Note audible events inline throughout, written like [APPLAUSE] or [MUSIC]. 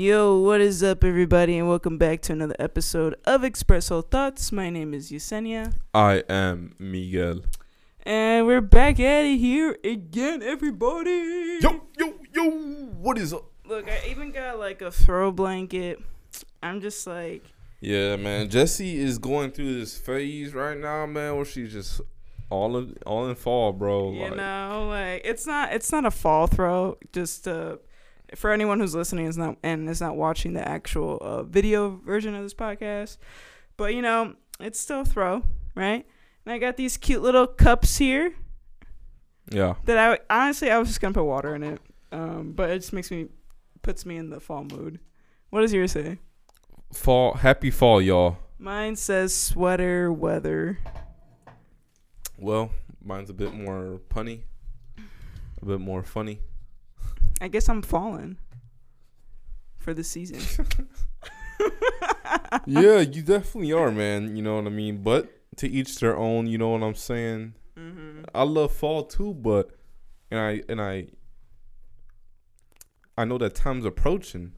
Yo, what is up, everybody, and welcome back to another episode of Expresso Thoughts. My name is Yessenia, I am Miguel. and we're back at it here again, everybody. Yo, yo, yo, what is up? Look, I even got like a throw blanket. I'm just like, Yeah, man. Jesse is going through this phase right now, man, where she's just all in all in fall, bro. you like, know, like it's not it's not a fall throw. Just uh, for anyone who's listening is not and is not watching the actual uh, video version of this podcast, but you know, it's still a throw, right? And I got these cute little cups here. Yeah. that I honestly I was just gonna put water in it, um, but it just makes me puts me in the fall mood. What does yours say? Fall happy fall, y'all. Mine says sweater weather. Well, mine's a bit more punny. A bit more funny. I guess I'm falling for the season. [LAUGHS] [LAUGHS] yeah, you definitely are, man. You know what I mean? But to each their own, you know what I'm saying? Mm-hmm. I love fall too, but and I and I I know that time's approaching,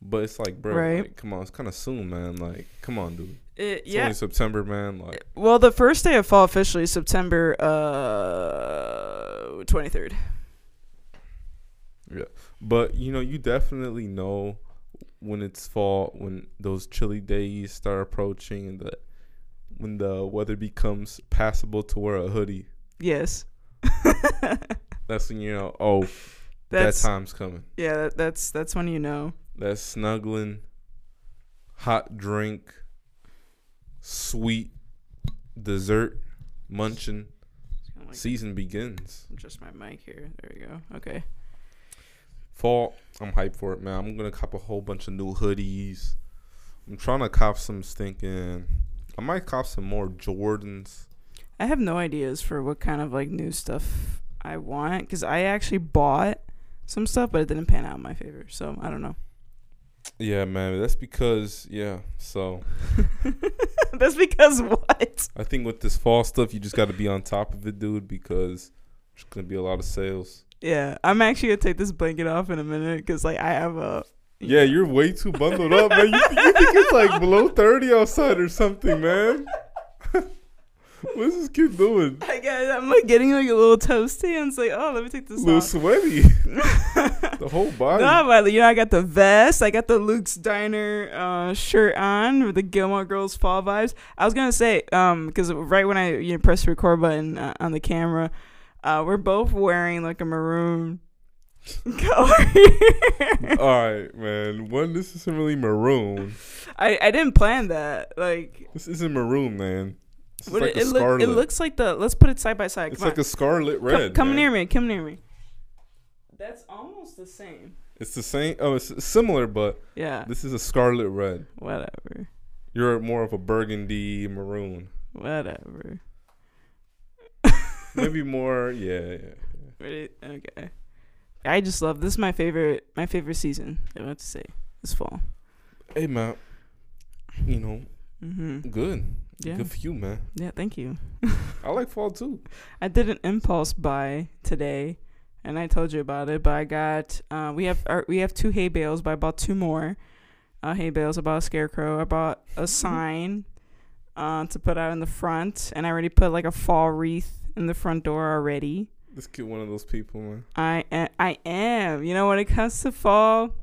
but it's like, bro, right. like, come on, it's kind of soon, man. Like, come on, dude. It, it's yeah. only September, man. Like, well, the first day of fall officially is September uh, 23rd. Yeah, but you know, you definitely know when it's fall, when those chilly days start approaching, and the when the weather becomes passable to wear a hoodie. Yes. [LAUGHS] that's when you know. Oh, that's, that time's coming. Yeah, that, that's that's when you know. That's snuggling, hot drink, sweet dessert, munching. Like season begins. Just my mic here. There we go. Okay. Fall, I'm hyped for it, man. I'm gonna cop a whole bunch of new hoodies. I'm trying to cop some stinking. I might cop some more Jordans. I have no ideas for what kind of like new stuff I want because I actually bought some stuff, but it didn't pan out in my favor. So I don't know. Yeah, man. That's because yeah. So [LAUGHS] That's because what? I think with this fall stuff, you just got to be on top of it, dude, because there's gonna be a lot of sales. Yeah, I'm actually gonna take this blanket off in a minute because like I have a. Yeah, you're way too bundled up, man. You, you think it's like below 30 outside or something, man? [LAUGHS] What's this kid doing? I got. I'm like getting like a little toasty, and it's like, oh, let me take this. A little off. sweaty. [LAUGHS] the whole body. No, but you know, I got the vest. I got the Luke's Diner uh, shirt on with the Gilmore Girls fall vibes. I was gonna say, um, because right when I you know, press the record button uh, on the camera, uh, we're both wearing like a maroon [LAUGHS] color. [LAUGHS] All right, man. One, this isn't really maroon. I I didn't plan that. Like, This isn't maroon, man. What like it, look, it looks like the. Let's put it side by side. it's Come like a scarlet red. come man. near me. Come near me. That's almost the same. It's the same. Oh, it's similar, but Yeah. this is a scarlet red. Whatever. You're more of a burgundy maroon. Whatever. Maybe more. Yeah, yeah. Ready? Okay. I just love this. Is my favorite. My favorite season. I want to say this fall. Hey, man. You know, Mm-hmm. good. Yeah. Good for you, man. Yeah. Thank you. [LAUGHS] [LAUGHS] I like fall too. I did an impulse buy today, and I told you about it. But I got. Uh, we have. Our, we have two hay bales, but I bought two more. Uh, hay bales. I bought a scarecrow. I bought a sign. Uh, to put out in the front, and I already put like a fall wreath in the front door already. This kid, one of those people, man. I a- I am. You know, when it comes to fall,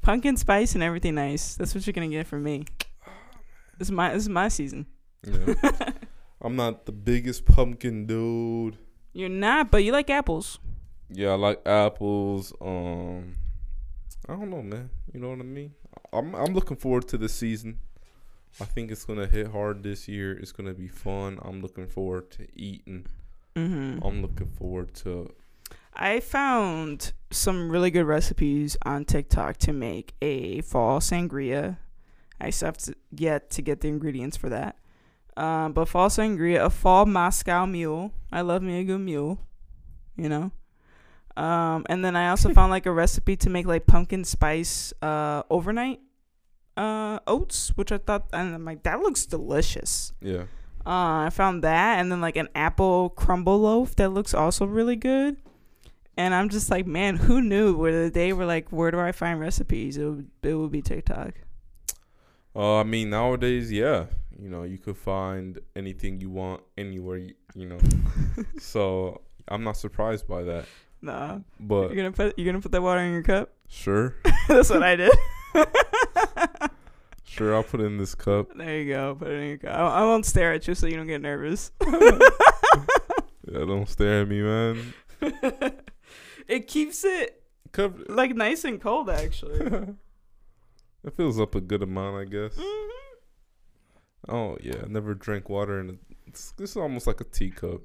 pumpkin spice and everything nice. That's what you're gonna get from me. This is my this is my season. Yeah. [LAUGHS] I'm not the biggest pumpkin dude. You're not, but you like apples. Yeah, I like apples. Um, I don't know, man. You know what I mean? I'm I'm looking forward to the season. I think it's gonna hit hard this year. It's gonna be fun. I'm looking forward to eating. Mm-hmm. I'm looking forward to. I found some really good recipes on TikTok to make a fall sangria. I still have to yet to get the ingredients for that. Um, but fall sangria, a fall Moscow mule. I love me a good mule, you know. Um, and then I also [LAUGHS] found like a recipe to make like pumpkin spice uh overnight uh oats, which I thought and I'm like that looks delicious. Yeah. Uh, I found that, and then like an apple crumble loaf that looks also really good. And I'm just like, man, who knew? Where the day we're like, where do I find recipes? It would it would be TikTok. Uh, I mean, nowadays, yeah, you know, you could find anything you want anywhere, you, you know. [LAUGHS] so I'm not surprised by that. Nah, But you're gonna put you're gonna put that water in your cup. sure, [LAUGHS] That's what I did. [LAUGHS] sure, I'll put it in this cup. there you go. Put it in your cup. I, I won't stare at you so you don't get nervous. [LAUGHS] Yeah, don't stare at me, man. [LAUGHS] it keeps it Cup. like nice and cold actually. [LAUGHS] it fills up a good amount, I guess. Mhm. Oh yeah, I never drank water in a. It's, this is almost like a teacup,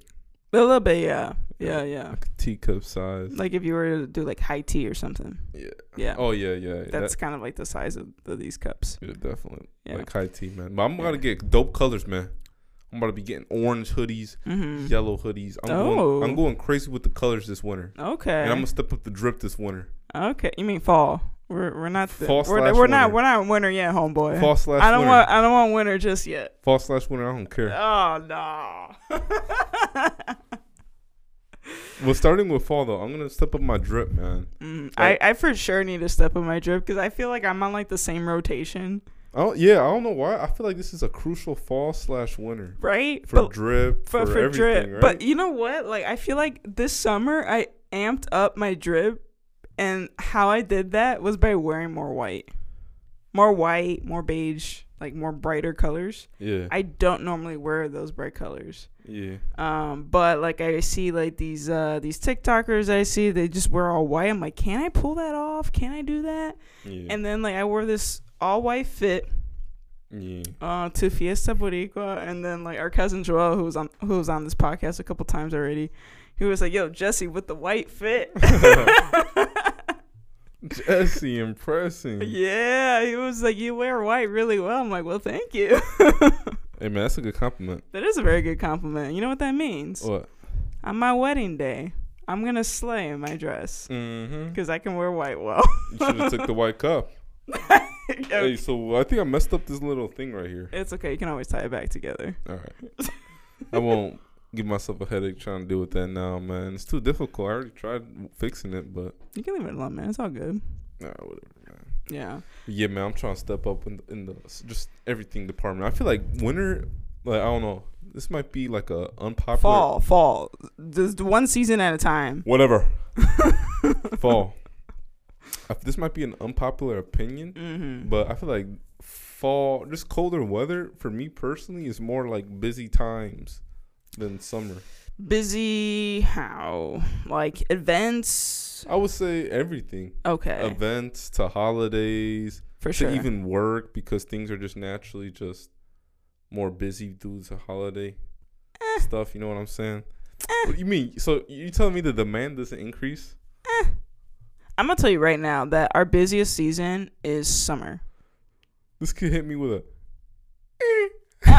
A little bit, yeah, yeah, yeah. like teacup size. Like if you were to do like high tea or something. yeah. Yeah. Oh yeah, yeah. That's kind of like the size of, of these cups. yeah, definitely Yeah. like high tea, man. But I'm about to get dope colors, man. I'm about to be getting orange hoodies, mm-hmm. yellow hoodies. I'm Oh. going. I'm going crazy with the colors this winter, Okay. and I'm gonna step up the drip this winter. okay. You mean fall? We're we're not the, Fall we're, slash we're not we're not winter yet, homeboy. Fall slash I don't winter. want I don't want winter just yet. Fall slash winter. I don't care. Oh no. [LAUGHS] Well, starting with fall though, I'm gonna step up my drip, man. mm, Like- I I for sure need to step up my drip because I feel like I'm on like the same rotation, Oh yeah, I don't know why. I feel like this is a crucial fall slash winter right? for But- drip for, for, drip. right? But you know what? Like I feel like this summer I amped up my drip, and how I did that was by wearing more white, more white, more beige, like more brighter colors. yeah, I don't normally wear those bright colors. yeah. Um, but like I see like these uh these TikTokers I see they just wear all white. I'm like, can I pull that off? Can I do that? Yeah. And then like I wore this all white fit yeah. uh to Fiesta Boricua and then like our cousin Joel who was on who was on this podcast a couple times already. He was like, "Yo, Jesse with the white fit." [LAUGHS] [LAUGHS] Jesse, impressing. yeah, he was like, "You wear white really well." I'm like, "Well, thank you." [LAUGHS] Hey man, that's a good compliment. that is a very good compliment. You know what that means? What? On my wedding day, I'm gonna slay in my dress Mm-hmm. because I can wear white well. You should have took the white cup. [LAUGHS] Hey, so I think I messed up this little thing right here. It's okay. You can always tie it back together. All right. [LAUGHS] I won't give myself a headache trying to deal with that now, man. It's too difficult. I already tried fixing it, but You can leave it alone, man. It's all good. nah, whatever, man. Yeah. Yeah, man, I'm trying to step up in, in the just everything department. I feel like winter, like I don't know, this might be like a unpopular Fall, fall. Just one season at a time. whatever [LAUGHS] fall. I, this might be an unpopular opinion, Mm-hmm. but I feel like fall, just colder weather for me personally is more like busy times than summer. Busy how? Like events? I would say everything, Okay. events to holidays for to sure. even work because things are just naturally just more busy due to holiday Eh. stuff. You know what I'm saying? What you mean? So you telling me the demand doesn't increase? I'm gonna tell you right now that our busiest season is summer. This could hit me with a.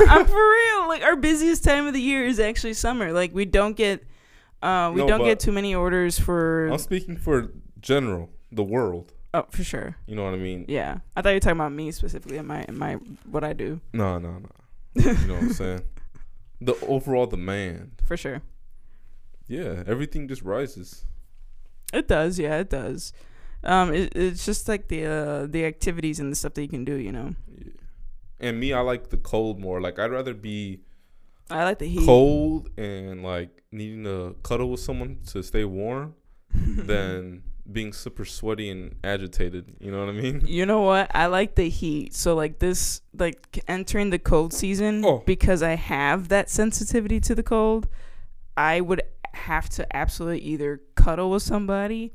[LAUGHS] I'm for real. Like our busiest time of the year is actually summer. Like we don't get, uh, we No, don't get too many orders for. I'm speaking for general, the world. Oh, for sure. You know what I mean? Yeah, I thought you were talking about me specifically. In my, my, what I do No, no, no. [LAUGHS] You know what I'm saying? The overall demand. for sure. Yeah, everything just rises. It does, yeah, it does. Um, it, it's just like the uh, the activities and the stuff that you can do. You know, Yeah. And me, I like the cold more. Like I'd rather be I like the heat. cold and like needing to cuddle with someone to stay warm [LAUGHS] than being super sweaty and agitated. You know what I mean? [LAUGHS] You know what? I like the heat. So like this, like entering the cold season, Oh. because I have that sensitivity to the cold, I would have to absolutely either cuddle with somebody.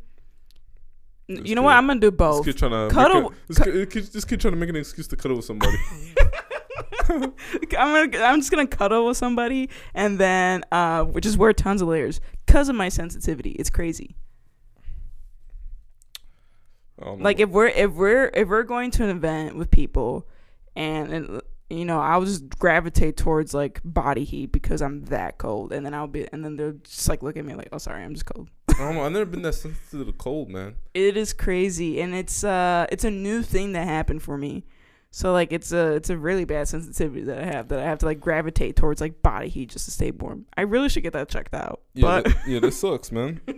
This You know what? I'm gonna do This both. kid trying to Cuddle- Make a, this, kid, kid- this kid trying to make an excuse to cuddle with somebody. [LAUGHS] I'm gonna, I'm just gonna cuddle with somebody, and then, uh, just wear tons of layers because of my sensitivity. It's crazy. Like if we're if we're if we're going to an event with people, and, and you know I'll just gravitate towards like body heat because I'm that cold, and then I'll be and then they'll just like look at me like, oh sorry, I'm just cold. I don't know. I've never been that sensitive to the cold, man. It is crazy, and it's uh it's a new thing that happened for me. So like it's a it's a really bad sensitivity that I have that I have to like gravitate towards like body heat just to stay warm. I really should get that checked out. Yeah, but that, yeah, this sucks, man. [LAUGHS]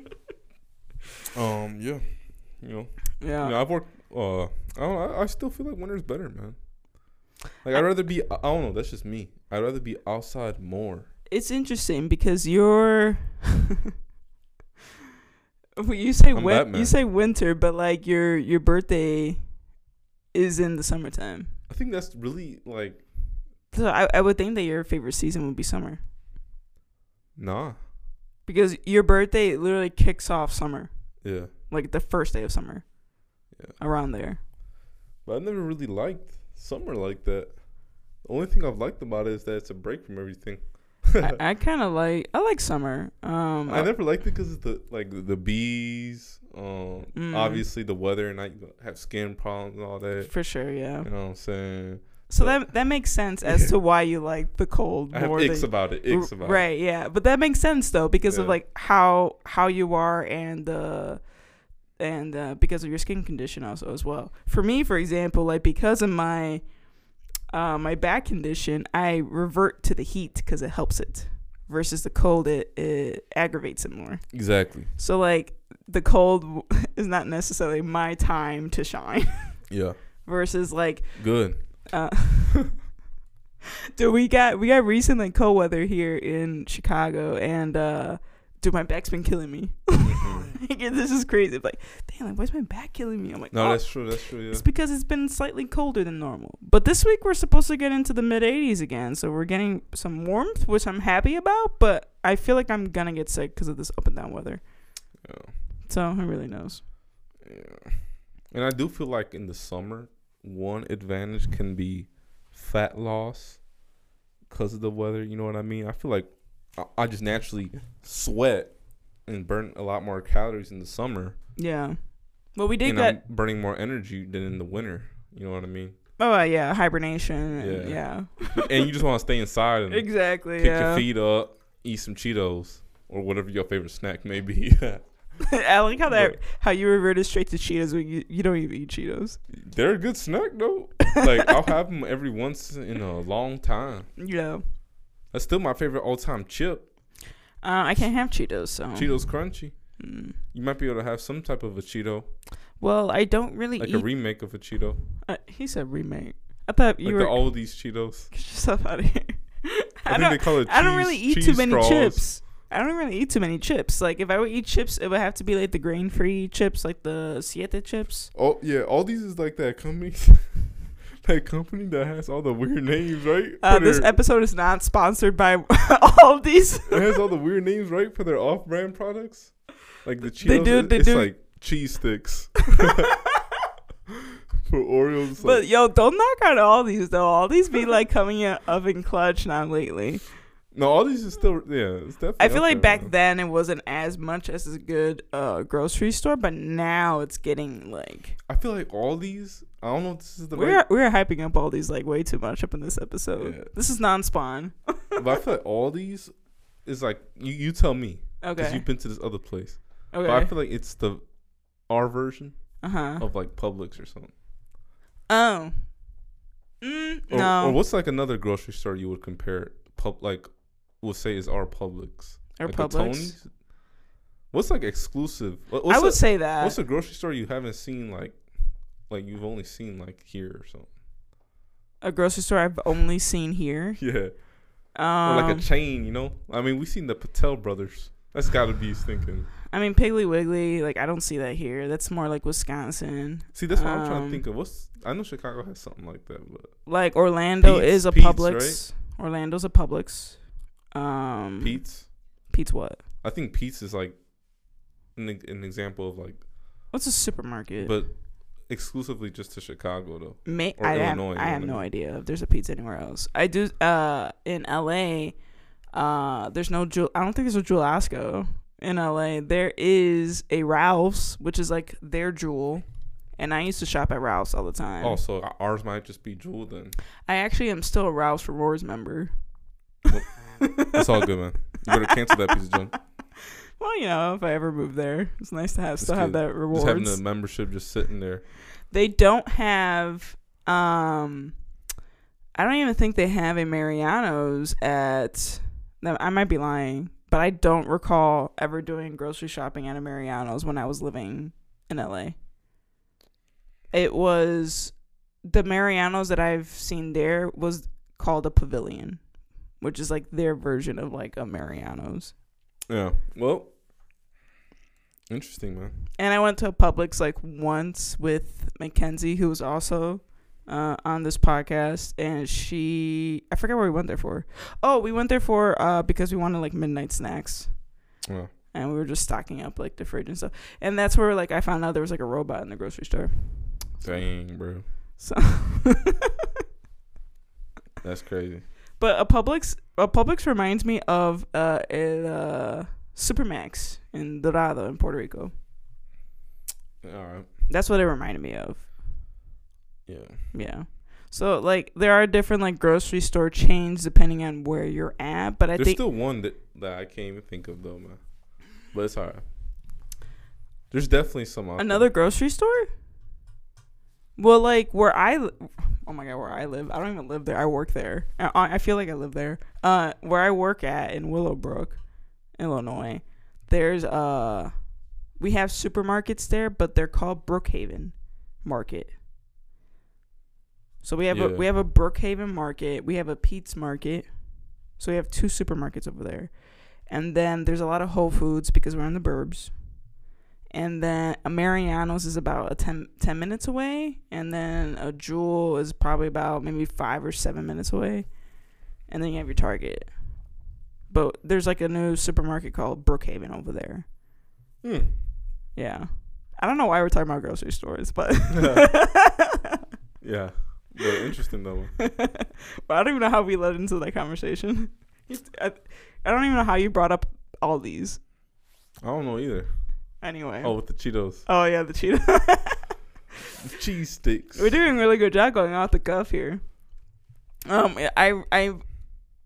Um, yeah, you know, Yeah. you know, I've worked. Uh, I don't. I, I still feel like winter's better, man. Like I'd rather be. I don't know. That's just me. I'd rather be outside more. It's interesting because you're. [LAUGHS] Well, [LAUGHS] you say I'm win- Batman. you say winter, but like your your birthday is in the summertime. I think that's really like So I I would think that your favorite season would be summer nah. because your birthday literally kicks off summer, Yeah, like the first day of summer. Yeah. Around there. but I never really liked summer like that. The only thing I've liked about it is that it's a break from everything. I, [LAUGHS] I kind of like I like summer. Um, I never liked it because of the like the, the bees. Um, Mm. obviously the weather and I have skin problems and all that. for sure, yeah. You know what I'm saying? So But- that that makes sense as to why you like the cold I have more icks than about it. Icks about it. right, yeah. But that makes sense though because of like how how you are and uh and uh, because of your skin condition also as well. For me, for example, like because of my uh, my back condition, I revert to the heat because it helps it. Versus the cold, it, it aggravates it more. Exactly. So like the cold [LAUGHS] is not necessarily my time to shine. [LAUGHS] Yeah. Versus like Good. uh, [LAUGHS] dude, we got we got recent like cold weather here in Chicago, and uh, dude, my back's been killing me. Mhm. [LAUGHS] Like, this is crazy. Like, damn, like, why's my back killing me? I'm like, No, oh, that's true. That's true. Yeah. it's because it's been slightly colder than normal. But this week we're supposed to get into the mid 80s again, so we're getting some warmth, which I'm happy about. But I feel like I'm gonna get sick because of this up and down weather. Yeah. So who really knows? Yeah. And I do feel like in the summer, one advantage can be fat loss because of the weather. You know what I mean? I feel like I, just naturally sweat and burn a lot more calories in the summer. Yeah. Well, we did and get I'm burning more energy than in the winter. You know what I mean? oh uh, yeah hibernation. and- Yeah. yeah. [LAUGHS] and you just want to stay inside and exactly. kick yeah. your feet up, eat some Cheetos or whatever your favorite snack may be. [LAUGHS] I like how that But- how you reverted straight to Cheetos when you, you don't even eat Cheetos. They're a good snack though. [LAUGHS] Like I'll have them every once in a long time. Yeah. That's still my favorite all time chip. Uh, I can't have Cheetos, so. Cheetos Crunchy. Mm. You might be able to have some type of a Cheeto, Well, I don't really like eat. a remake of a Cheeto, uh, he said remake. I thought you like were. all these Cheetos. [LAUGHS] Get yourself out of here. I, [LAUGHS] I, think don't. it. I don't really eat too many straws. chips. I don't really eat too many chips. Like if I would eat chips, it would have to be like the grain free chips, like the Siete chips. Oh yeah, Aldi's is like that company. [LAUGHS] that company that has all the weird names, right? Uh, this their- episode is not sponsored by [LAUGHS] Aldi's. [LAUGHS] it has all the weird names, right, for their off-brand products. Like the Cheetos, They do- they it's do. like cheese sticks. [LAUGHS] for Oreos, But like, yo, don't knock on Aldi's though. Aldi's be like coming in up in clutch now lately. No, Aldi's are still yeah. It's definitely. I feel like back then it wasn't as much as a good uh, grocery store, but now it's getting like I feel like Aldi's. I don't know if this is the we're right, we're hyping up Aldi's like way too much up in this episode. Yeah. This is non-spawn. but I feel like Aldi's is like you. You tell me because you've been to this other place. Okay. But I feel like it's the our version Uh huh. of like Publix or something. Oh. Mm, Or, no. or what's like another grocery store you would compare pub like we'll say is our Publix. Or like Publix. What's like exclusive? What- I would a, say that. what's a grocery store you haven't seen like like you've only seen like here or something? a grocery store I've only seen here. [LAUGHS] Yeah. Um, or like a chain, you know? I mean we've seen the Patel brothers. That's gotta be his thinking. I mean, Piggly Wiggly. Like I don't see that here. That's more like Wisconsin. See that's what I'm trying Um, to think of. What's I know Chicago has something like that, but Like Orlando Pete's- is a Pete's, Publix. Orlando's a Publix. Um, Pete's Pete's what? I think Pete's is like an, an example of like What's a supermarket? but exclusively just to Chicago though. May I have, I have no idea if there's a Pete's anywhere else. I do. Uh, in L.A. Uh, there's no Jewel. I don't think there's a Jewel-Osco in L.A. There is a Ralph's, which is like their Jewel, and I used to shop at Ralph's all the time. Oh, so ours might just be Jewel then. I actually am still a Ralph's Rewards member. [LAUGHS] It's all good, man. You better cancel that piece of junk. [LAUGHS] Well, you know, if I ever move there, it's nice to have still have that Just rewards. having the membership just sitting there. They don't have um I don't even think they have a Mariano's at I might be lying, but I don't recall ever doing grocery shopping at a Mariano's when I was living in LA. It was the Mariano's that I've seen there was called a pavilion, which is like their version of like a Mariano's. Yeah. Well, interesting, man. And I went to a Publix like once with Mackenzie, who was also uh, on this podcast, and she I forget what we went there for. Oh, we went there for uh, because we wanted like midnight snacks, Yeah. and we were just stocking up like the fridge and stuff. And that's where like I found out there was like a robot in the grocery store. Dang, bro. So, [LAUGHS] That's crazy. But a Publix a Publix reminds me of uh, a uh, Supermax in Dorado in Puerto Rico. All right. That's what it reminded me of. Yeah. Yeah. So like there are different like grocery store chains depending on where you're at, but I think There's think still one that, that I can't even think of though, man. But it's alright. There's definitely some another grocery store. Well, like where I, oh my god, where I live, I don't even live there. I work there. I, I feel like I live there. Uh, where I work at in Willowbrook, Illinois, there's uh, we have supermarkets there, but they're called Brookhaven Market. So we have a we have a Brookhaven Market, we have a Pete's Market, so we have two supermarkets over there, and then there's a lot of Whole Foods because we're in the burbs and then a Mariano's is about a 10, 10 minutes away, and then a Jewel is probably about maybe five or seven minutes away, and then you have your Target. But there's like a new supermarket called Brookhaven over there. Hmm. Yeah, I don't know why we're talking about grocery stores, but [LAUGHS] [LAUGHS] Yeah. But interesting though. [LAUGHS] but I don't even know how we led into that conversation. I don't even know how you brought up Aldi's. I don't know either. Anyway. Oh, with the Cheetos. Oh yeah, the Cheetos. [LAUGHS] Cheese sticks. We're doing a really good job going off the cuff here. Um, I I,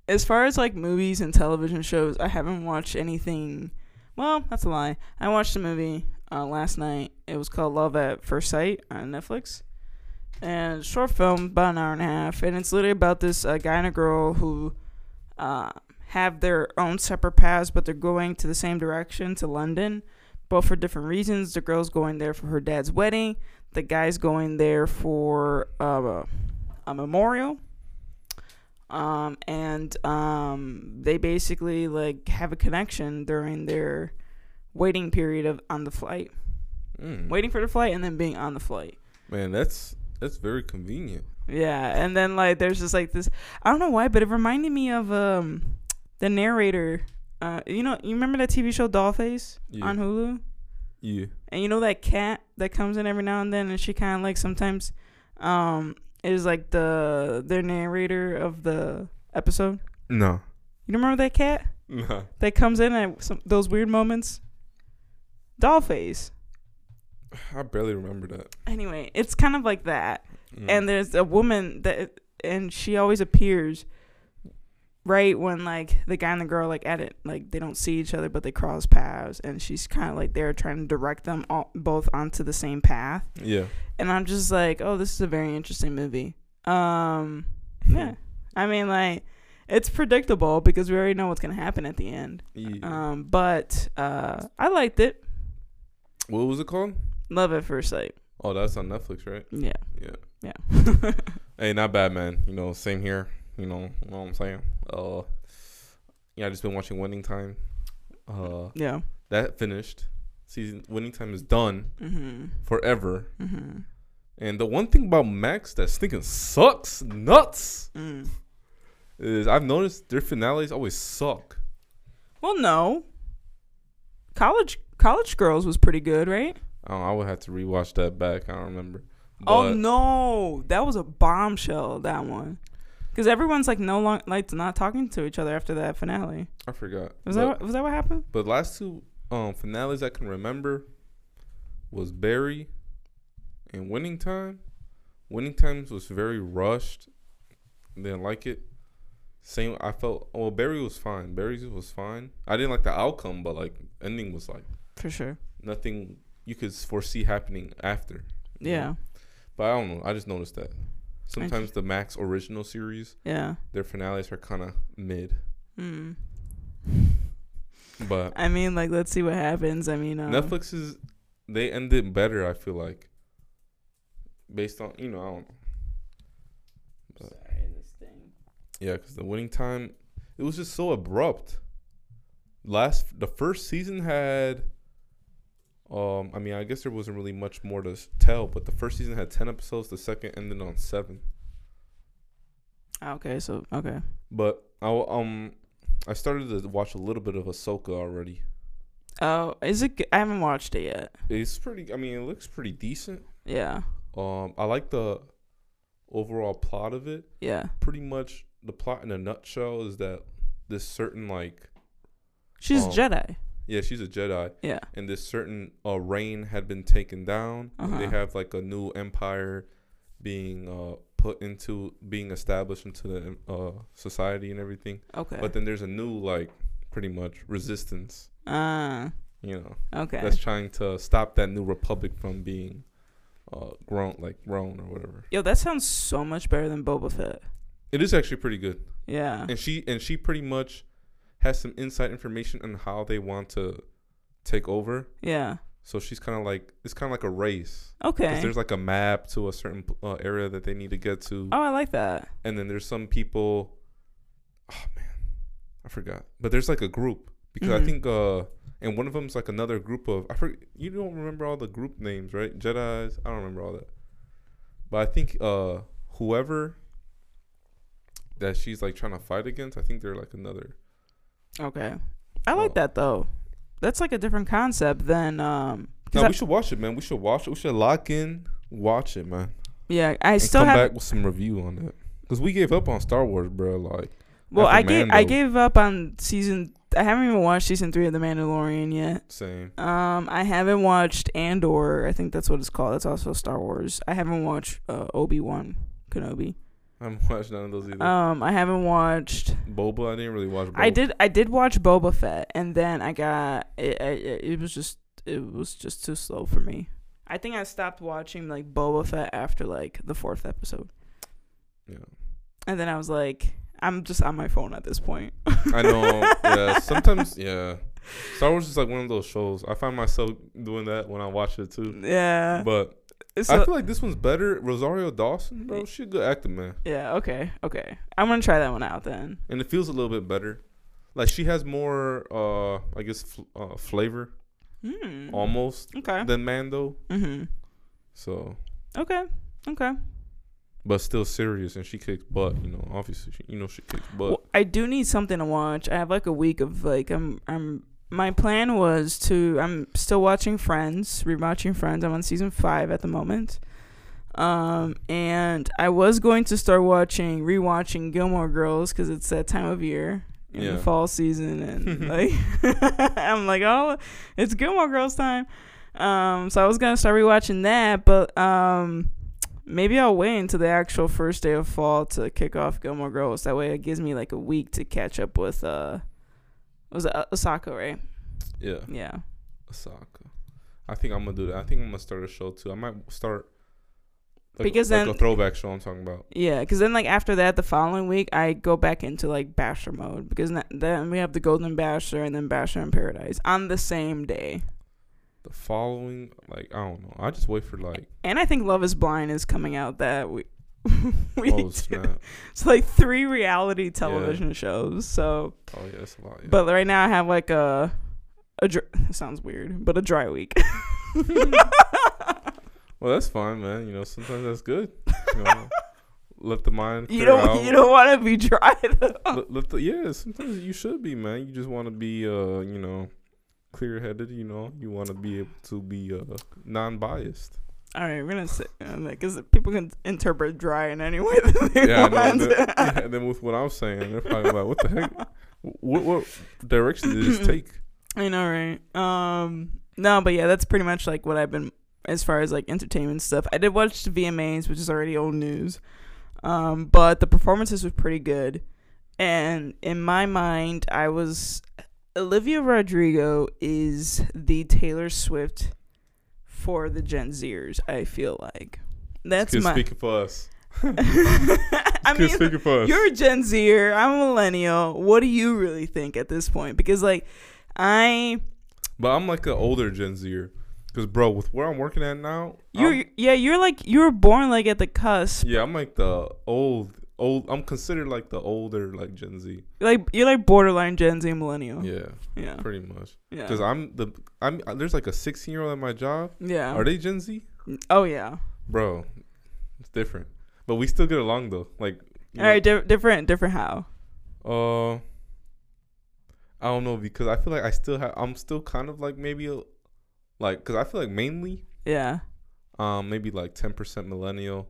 as far as like movies and television shows, I haven't watched anything. Well, that's a lie. I watched a movie uh, last night. It was called Love at First Sight on Netflix, and short film about an hour and a half, and it's literally about this uh, guy and a girl who uh, have their own separate paths, but they're going to the same direction to London, but for different reasons. The girl's going there for her dad's wedding the guy's going there for uh, a memorial um and um they basically like have a connection during their waiting period of on the flight Mm. waiting for the flight and then being on the flight Man, that's that's very convenient. yeah and then like there's just like this i don't know why but it reminded me of um the narrator uh you know you remember that tv show dollface Yeah. on hulu Yeah. And you know that cat that comes in every now and then, and she kind of like sometimes, um, is like the the narrator of the episode. No. You remember that cat No. that comes in at some those weird moments? Dollface. I barely remember that. Anyway, it's kind of like that. Mm. And there's a woman that, and she always appears right when like the guy and the girl like at it like they don't see each other but they cross paths and she's kind of like there trying to direct them all, both onto the same path yeah. and I'm just like, oh, this is a very interesting movie. Um, yeah, I mean, like, it's predictable because we already know what's gonna happen at the end. yeah. Um, but uh, I liked it. what was it called? Love at first sight. Oh, that's on Netflix, right? Yeah, Yeah. yeah. Hey, not bad, man. You know, same here. You know, you know what I'm saying? Uh, yeah, I just been watching Winning Time. Uh, yeah. that finished. Season Winning Time is done Mhm. forever. Mhm. And the one thing about Max that stinking sucks nuts Mm. is I've noticed their finales always suck. Well, no. College College Girls was pretty good, right? Don't I would have to rewatch that back. I don't remember. oh no, that was a bombshell. That one, because everyone's like no long like not talking to each other after that finale. I forgot. Was But- that what- was that what happened? But last two um finales I can remember was Barry and Winning Time. Winning Times was very rushed. Didn't like it. Same I felt well Barry was fine. Barry's was fine. I didn't like the outcome, but like ending was like For sure. nothing you could foresee happening after. Yeah. know? But I don't know. I just noticed that. Sometimes the Max original series, Yeah. their finales are kind of mid. Mm. But I mean, like, let's see what happens. I mean, um, Netflix is they ended better. I feel like based on you know I don't know. But- Sorry, this thing. Yeah, because the winning time, it was just so abrupt. Last the first season had, um, I mean, I guess there wasn't really much more to tell, but the first season had ten episodes. The second ended on seven. Okay, so okay. But I um, I started to watch a little bit of Ahsoka already. Oh, is it? I haven't watched it yet. It's pretty. I mean, it looks pretty decent. Yeah, Um, I like the overall plot of it. yeah. Pretty much the plot in a nutshell is that this certain like She's Oh. Jedi. Yeah she's a Jedi Yeah. and this certain uh reign had been taken down. They Uh-huh. have like a new empire being uh put into being established into the uh society and everything. Okay. But then there's a new like pretty much resistance. uh, You know okay. that's trying to stop that new republic from being uh grown like grown or whatever. Yo, that sounds so much better than Boba Fett. It is actually pretty good. Yeah. and she and she pretty much has some inside information on how they want to take over. Yeah. So she's kind of like it's kind of like a race. Okay. Because there's like a map to a certain uh, area that they need to get to, Oh, I like that. and then there's some people. Oh man, I forgot. But there's like a group because I Mhm. think uh, and one of them's like another group of I forget. You don't remember all the group names, right? Jedi's. I don't remember all that. But I think uh, whoever that she's like trying to fight against, I think they're like another. Okay. I like Oh. that though. That's like a different concept than um. No, I- we should watch it, man. We should watch it. We should lock in, watch it, man. yeah, I and still come have. back with some review on that. Cause we gave up on Star Wars, bro. Like, well, I gave I gave up on season. I haven't even watched season three of The Mandalorian yet. same. Um, I haven't watched Andor. I think that's what it's called. That's also Star Wars. I haven't watched uh, Obi Wan Kenobi. [LAUGHS] I haven't watched none of those either. Um, I haven't watched. Boba, I didn't really watch. Boba. I did. I did watch Boba Fett, and then I got it. It, it was just. It was just too slow for me. I think I stopped watching like Boba Fett after like the fourth episode, Yeah, and then I was like, I'm just on my phone at this point. [LAUGHS] I know. yeah, [LAUGHS] sometimes. Yeah, Star Wars is like one of those shows. I find myself doing that when I watch it too. Yeah. But So- I feel like this one's better. Rosario Dawson, bro, she a good actor, man, yeah. Okay. Okay. I'm gonna try that one out then. and it feels a little bit better. Like she has more, uh, I guess, fl- uh, flavor Hmm. almost Okay. than Mando. Mhm. So, Okay. Okay. but still serious, and she kicks butt. You know, obviously, she, you know, she kicks butt. Well, I do need something to watch. I have like a week of like I'm I'm my plan was to I'm still watching Friends, rewatching Friends. I'm on season 5 at the moment. Um and I was going to start watching rewatching Gilmore Girls cuz it's that time of year in Yeah. the fall season and [LAUGHS] like [LAUGHS] I'm like, "Oh, it's Gilmore Girls time." Um so I was going to start rewatching that, but um maybe I'll wait until the actual first day of fall to kick off Gilmore Girls. That way, it gives me like a week to catch up with. uh Was it Ahsoka, right? yeah, Yeah. Ahsoka. I think I'm gonna do that. I think I'm gonna start a show too. I might start like, Because like then- a throwback show. I'm talking about. Yeah, because then like after that, the following week, I go back into like Bachelor mode because then we have the Golden Bachelor and then Bachelor in Paradise on the same day. The following, like I don't know. I just wait for like And I think Love Is Blind is coming out that week. Week oh snap. It's like three reality television shows. So, Oh yeah, that's a lot. Yeah. but right now I have like a a dr- sounds weird, but a dry week. [LAUGHS] well, that's fine, man. You know, sometimes that's good. You know, let the mind. you don't out. you don't want to be dry though. let, let the yeah. Sometimes you should be, man. You just want to be, uh, you know, clear headed. You know, you want to be able to be uh, non-biased. All right, we're gonna say because people can interpret dry in any way that they Yeah, want. [LAUGHS] yeah, and then with what I'm saying, they're probably like, "What the heck? What, what direction did this [CLEARS THROAT] take?" I know, right? Um, no, but yeah, that's pretty much like what I've been as far as like entertainment stuff. I did watch the VMAs, which is already old news. Um, but the performances were pretty good, and in my mind, I was Olivia Rodrigo is the Taylor Swift for the Gen Zers. I feel like that's my speaking for us. [LAUGHS] I mean, speaking for us. you're a Gen Zer. I'm a millennial. What do you really think at this point? Because like, I but I'm like an older Gen Zer. Cause bro, with where I'm working at now, you're I'm- yeah you're like you were born like at the cusp. yeah, I'm like the old old. I'm considered like the older like Gen Z. Like you're like borderline Gen Z millennial. Yeah, Yeah. pretty much. Yeah. Cause I'm the I'm there's like a 16 year old at my job. yeah. Are they Gen Z? oh yeah. Bro, it's different. But we still get along though. Like, All right. Di- different. Different. How? uh, I don't know because I feel like I still have. I'm still kind of like maybe a, like because I feel like mainly Yeah. um maybe like 10% millennial,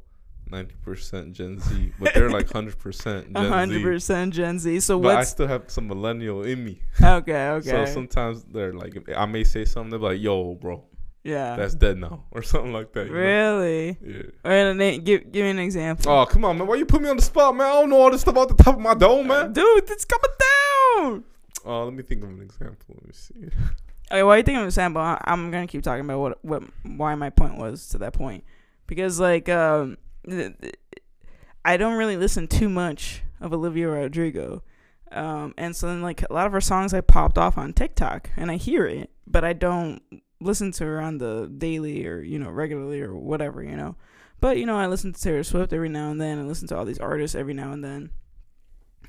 90% Gen Z, but they're like [LAUGHS] 100% Gen A hundred Z. percent Gen Z. So But I still have some millennial in me. okay? [LAUGHS] Okay. So sometimes they're like, I may say something, they're like, "Yo, bro, yeah. that's dead now," [LAUGHS] or something like that. you know? really. Yeah. All right. Nate, give give me an example. Oh, come on, man. Why you put me on the spot, man? I don't know all this stuff off the top of my dome, man. Dude, it's coming down. Oh, let me think of an example. Let me see. Okay, why you think I'm a sample? I- I'm gonna keep talking about what what why my point was to that point, because like um, I don't really listen too much of Olivia Rodrigo, um, and so then like a lot of her songs I popped off on TikTok and I hear it, but I don't listen to her on the daily or you know regularly or whatever you know. But you know I listen to Taylor Swift every now and then, and listen to all these artists every now and then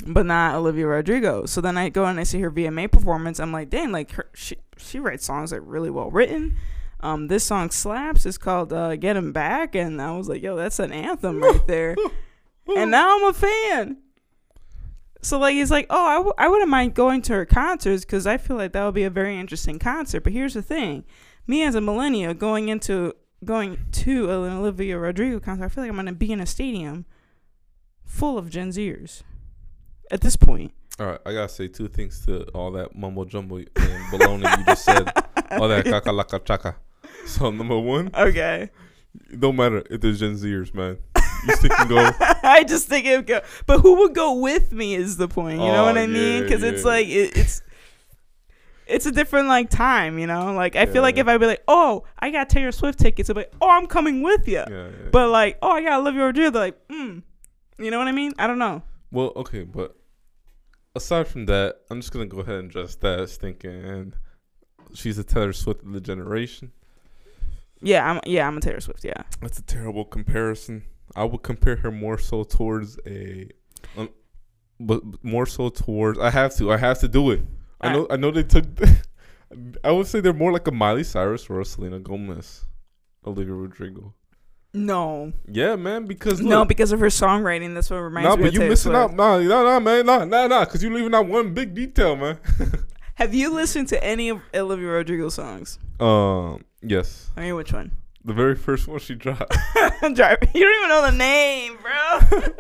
but not Olivia Rodrigo. So then I go and I see her VMA performance. I'm like, dang, like her, she she writes songs like really well written. Um, this song slaps. It's called uh, "Get Him Back," and I was like, yo, that's an anthem right there. [LAUGHS] and now I'm a fan. So like it's like, oh, I, w- I wouldn't mind going to her concerts because I feel like that would be a very interesting concert. But here's the thing, me as a millennial going into going to an Olivia Rodrigo concert, I feel like I'm gonna be in a stadium full of Gen Zers at this point. All right, I gotta say two things to all that mumbo jumbo and baloney you just said. [LAUGHS] All that kaka laka chaka. [LAUGHS] So number one, Okay. it don't matter if there's Gen Zers, man. You still can go. [LAUGHS] I just think it would go, but who would go with me is the point. You know Oh, what I mean? yeah, Because it's yeah. like it, it's it's a different like time. You know, like I feel like Yeah. if I be like, oh, I got Taylor Swift tickets, I'd be like, oh, I'm coming with you. Yeah, yeah. But like, oh, I got Olivia Rodrigo. They're like, mm. You know what I mean? I don't know. well, okay, but aside from that, I'm just gonna go ahead and address that as thinking she's a Taylor Swift of the generation. Yeah, I'm yeah, I'm a Taylor Swift. Yeah. That's a terrible comparison. I would compare her more so towards a, um, but more so towards. I have to. I have to do it. I know. I know they took. [LAUGHS] I would say they're more like a Miley Cyrus or a Selena Gomez, Olivia Rodrigo. No, Yeah, man. Because no, because of her songwriting. That's what reminds nah, me but you missing Swift. out. Nah, nah, nah, man. Nah, nah, nah. Because you're leaving out one big detail, man. [LAUGHS] Have you listened to any of Olivia Rodrigo songs? um. Yes. I mean, which one? The very first one she dropped. [LAUGHS] Driver. You don't even know the name, bro.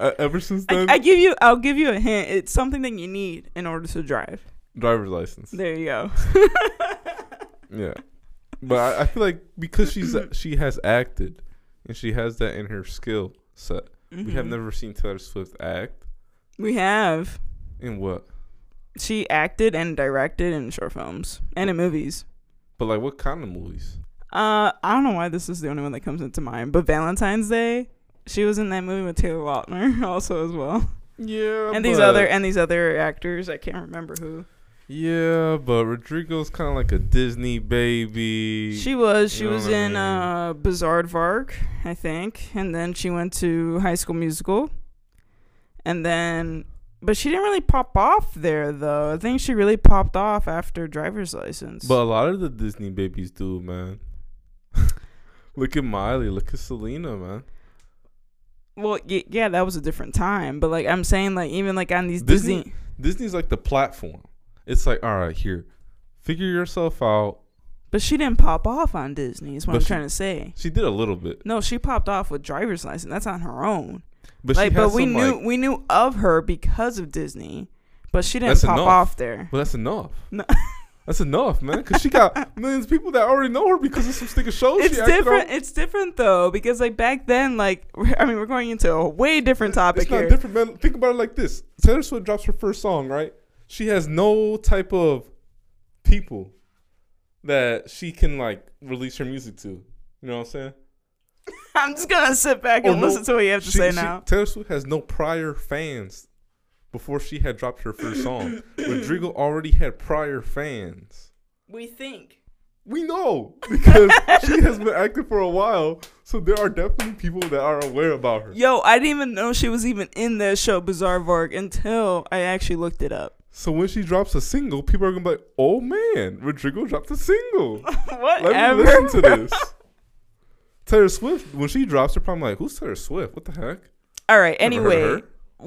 uh, [LAUGHS] ever since then, I give you. I'll give you a hint. It's something that you need in order to drive. driver's license. There you go. [LAUGHS] Yeah, but I, I feel like because she's she has acted and she has that in her skill set. We have Mhm. never seen Taylor Swift act We have. in what, She acted and directed in short films and in movies. But like what kind of movies? Uh, I don't know why this is the only one that comes into mind, but Valentine's Day, she was in that movie with Taylor Lautner [LAUGHS] also as well, Yeah, and these other and these other actors. I can't remember who. Yeah, but Rodrigo's kind of like a Disney baby. She was. She You know was I in mean? uh, Bizaardvark, I think, and then she went to High School Musical, and then, but she didn't really pop off there though. I think she really popped off after Driver's License. but a lot of the Disney babies do, man. [LAUGHS] look at Miley. Look at Selena, man. well, y- yeah, that was a different time. But like I'm saying, like even like on these Disney- Disney, Disney's like the platform. It's like, all right, here, figure yourself out. but she didn't pop off on Disney. Is what But I'm she- trying to say. She did a little bit, No, she popped off with Driver's License. That's on her own. But like, but we some, knew like- we knew of her because of Disney, but she didn't pop enough. off there. Well, that's enough. No. [LAUGHS] That's enough, man. Because she got [LAUGHS] millions of people that already know her because of some sticker shows. it's different. It's different though because like back then, like [LAUGHS] I mean, we're going into a way different topic It's not here. different, man. Think about it like this: Taylor Swift drops her first song, right? She has no type of people that she can like release her music to. You know what I'm saying? I'm just gonna sit back oh, and Oh, no. listen to what you have to She- say she- now. Taylor Swift has no prior fans before she had dropped her first song. [LAUGHS] Rodrigo already had prior fans. We think. We know because she has been [LAUGHS] acting for a while, so there are definitely people that are aware about her. Yo, I didn't even know she was even in that show, Bizaardvark, until I actually looked it up. So when she drops a single, people are gonna be like, "Oh man, Rodrigo dropped a single. [LAUGHS] What? Let me listen to this." Taylor Swift, when she drops, they're probably like, "Who's Taylor Swift? What the heck?" All right. Never Anyway,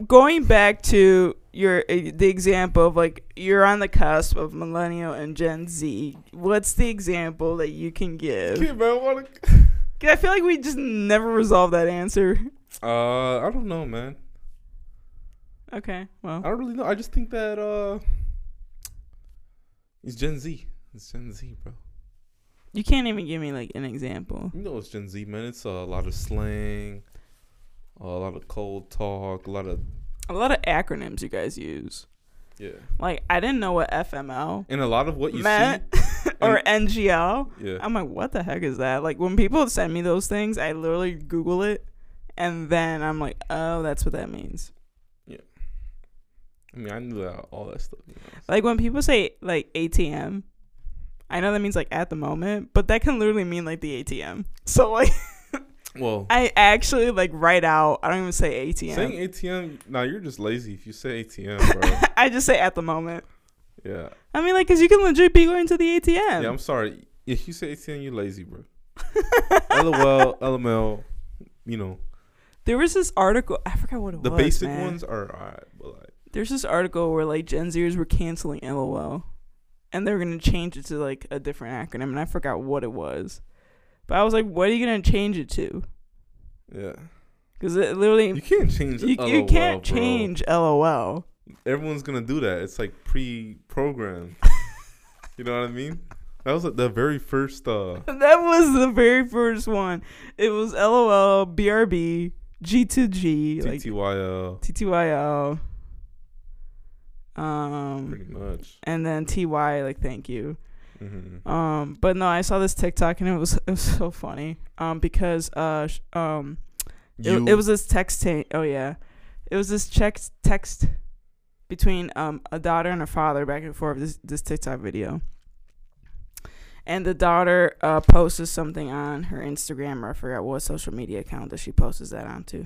going back to your uh, the example of like you're on the cusp of millennial and Gen Z. What's the example that you can give? Kid, man, [LAUGHS] I feel like we just never resolve that answer. Uh, I don't know, man. Okay. Well, I don't really know. I just think that uh, it's Gen Z. It's Gen Z, bro. You can't even give me like an example. You know it's Gen Z, man. It's uh, a lot of slang, a lot of cold talk, a lot of A lot of acronyms you guys use. yeah, Like I didn't know what FML and a lot of what you meant [LAUGHS] or NGL. Yeah, I'm like, what the heck is that? Like when people send me those things, I literally Google it, and then I'm like, oh, that's what that means. Yeah. I mean, I knew that all that stuff. You know? Like when people say like ATM, I know that means like at the moment, but that can literally mean like the ATM. So like [LAUGHS] Well, I actually like write out. I don't even say ATM. saying ATM, nah, you're just lazy if you say ATM, [LAUGHS] bro. I just say at the moment. yeah, I mean, like, cause you can legit be going to the ATM. yeah. I'm sorry if you say ATM, you're lazy, bro. [LAUGHS] LOL, LML, you know there was this article. I forgot what it the was. The basic man. ones are alright, but like There's this article where like Gen Zers were canceling LOL, and they were gonna change it to like a different acronym, and I forgot what it was. But I was like, what are you gonna change it to? yeah, Because it literally you can't change. you, LOL, you can't bro. change LOL. everyone's gonna do that. It's like pre-programmed. [LAUGHS] you know what I mean? That was like the very first. uh [LAUGHS] That was the very first one. It was LOL, BRB, G2G, like TTYL, TTYL, um, pretty much. and then TY, like thank you. hmm Um, but no, I saw this TikTok and it was [LAUGHS] it was so funny. Um, because uh, sh- um, it, it was this text. Ta- oh yeah, it was this check text between um a daughter and a father back and forth. This this TikTok video. And the daughter uh posted something on her Instagram or I forgot what social media account that she posts that onto.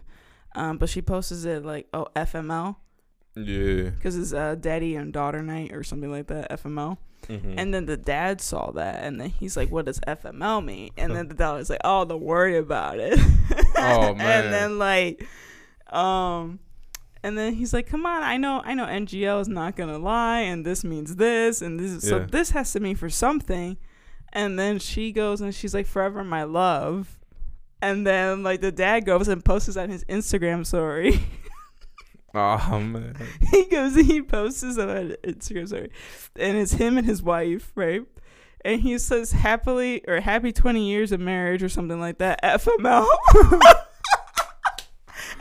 Um, but she posts it like oh FML yeah. because it's uh daddy and daughter night or something like that FML. hmm And then the dad saw that, and then he's like, "What does FML mean?" And then the daughter's like, "Oh, don't worry about it." [LAUGHS] Oh, [LAUGHS] man. And then like, um, and then he's like, "Come on, I know, I know, NGL is not gonna lie, and this means this, and this, is so this has to mean for something." And then she goes and she's like, "Forever, my love." And then like the dad goes and posts on his Instagram story. [LAUGHS] Oh man. [LAUGHS] he goes and he posts this on Instagram story, and it's him and his wife, right? And he says happily or happy twenty years of marriage or something like that. FML. [LAUGHS]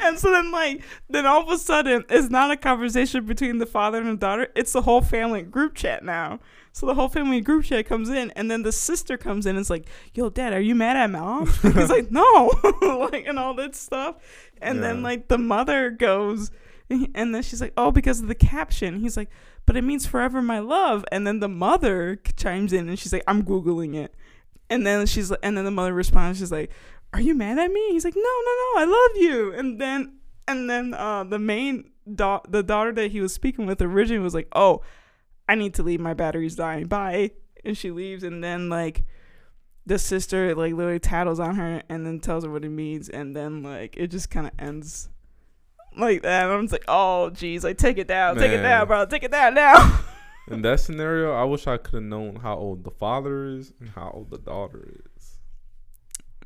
and so then like then all of a sudden it's not a conversation between the father and the daughter. It's the whole family group chat now. So the whole family group chat comes in, and then the sister comes in. and is like, "Yo, dad, are you mad at mom?" [LAUGHS] He's like, "No," like and all that stuff. And then like the mother goes, [LAUGHS] and then she's like, "Oh, because of the caption." He's like, "But it means forever, my love." And then the mother chimes in, and she's like, "I'm googling it." And then she's and then the mother responds, she's like, "Are you mad at me?" He's like, "No, no, no, I love you." And then and then uh, the main da- the daughter that he was speaking with originally was like, "Oh, I need to leave. My battery's dying. Bye." And she leaves, and then like the sister like literally tattles on her and then tells her what it means, and then like it just kind of ends like that. And I'm just like, "Oh, geez, like take it down, take it down, bro, take it down now." [LAUGHS] In that scenario, I wish I could have known how old the father is and how old the daughter is.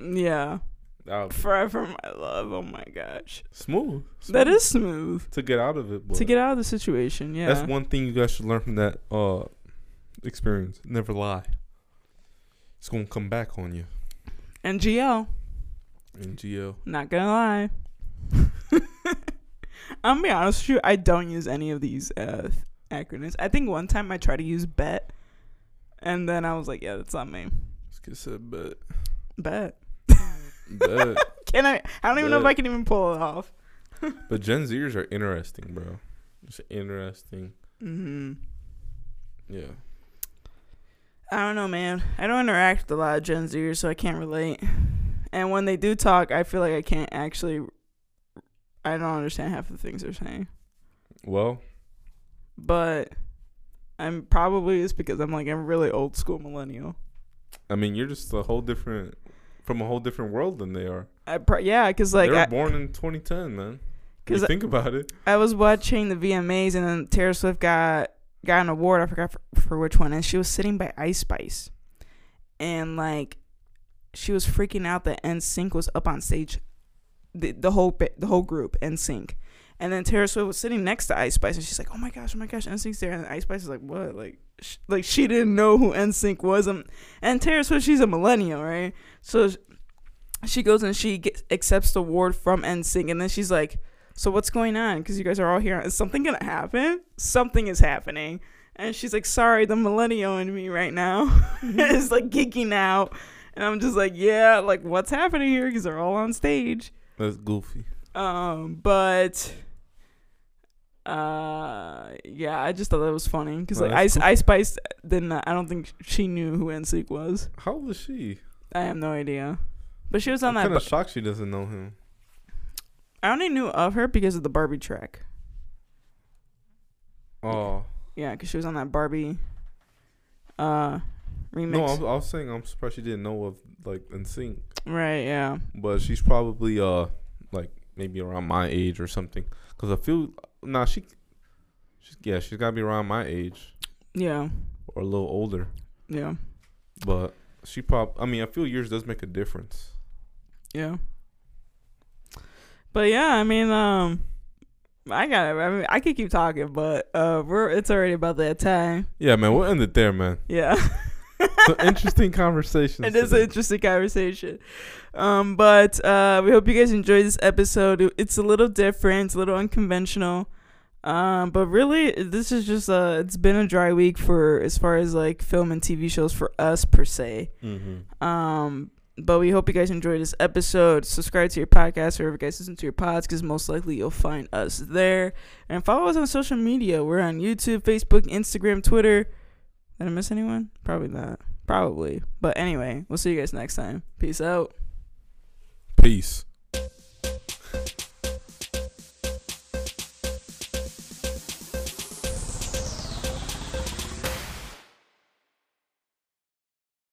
yeah, That forever, my love. Oh my gosh, smooth. that smooth is smooth to get out of it. To get out of the situation. Yeah, That's one thing you guys should learn from that uh experience. Never lie. It's gonna come back on you. NGL. NGL. Not gonna lie. [LAUGHS] I'm gonna be honest with you. I don't use any of these uh, acronyms. I think one time I tried to use bet, and then I was like, "Yeah, that's not me." Let's get said bet. Bet. Bet. [LAUGHS] can I? I don't even know if I can even pull it off. [LAUGHS] But Gen Zers are interesting, bro. It's interesting. hmm Yeah. I don't know, man. I don't interact with a lot of Gen Zers, so I can't relate. And when they do talk, I feel like I can't actually. I don't understand half the things they're saying. Well, But I'm probably it's because I'm like a really old school millennial. I mean, you're just a whole different from a whole different world than they are. I pro- yeah, because like they were I, born in 2010, man. If 'Cause you I- think about it. I was watching the VMAs and then Taylor Swift got got an award. I forgot for, for which one, and she was sitting by Ice Spice, and like she was freaking out that NSYNC was up on stage, the the whole the whole group NSYNC, and then Taylor Swift was sitting next to Ice Spice, and she's like, "Oh my gosh, oh my gosh, NSYNC's there," and Ice Spice is like, "What?" Like, sh- like she didn't know who NSYNC was, um, and, and Taylor Swift, she's a millennial, right? So sh- she goes and she gets, accepts the award from NSYNC, and then she's like so what's going on? Because you guys are all here. Is something gonna happen? Something is happening. And she's like, sorry, the millennial in me right now [LAUGHS] is like geeking out. And I'm just like, yeah, like what's happening here? Because they're all on stage. That's goofy. Um, but uh, yeah, I just thought that was funny because Oh, like Ice cool. Ice Spice didn't. I don't think she knew who NSYNC was. How old is she? I have no idea. But she was on that. I'm that. kind of shocked she doesn't know him. I only knew of her because of the Barbie track. Oh Yeah, because she was on that Barbie uh remix. no, I was, I was saying I'm surprised she didn't know of like NSYNC, right, yeah. but she's probably uh like maybe around my age or something. Cause I feel nah she, she's yeah she's gotta be around my age Yeah. or a little older. Yeah. But she prob I mean I feel years does make a difference. Yeah. But yeah, I mean, um I got I mean I could keep talking, but uh we're it's already about that time. Yeah, man, we'll end it there, man. Yeah. [LAUGHS] Some interesting conversations. It is an interesting conversation. Um, but uh, we hope you guys enjoyed this episode. It's a little different, it's a little unconventional. Um, but really, this is just uh, it's been a dry week for as far as like film and TV shows for us per se. Mhm. Um, but we hope you guys enjoyed this episode. Subscribe to your podcast wherever you guys listen to your pods, because most likely you'll find us there. And follow us on social media. We're on YouTube, Facebook, Instagram, Twitter. Did I miss anyone? Probably not. Probably. But anyway, we'll see you guys next time. Peace out. Peace.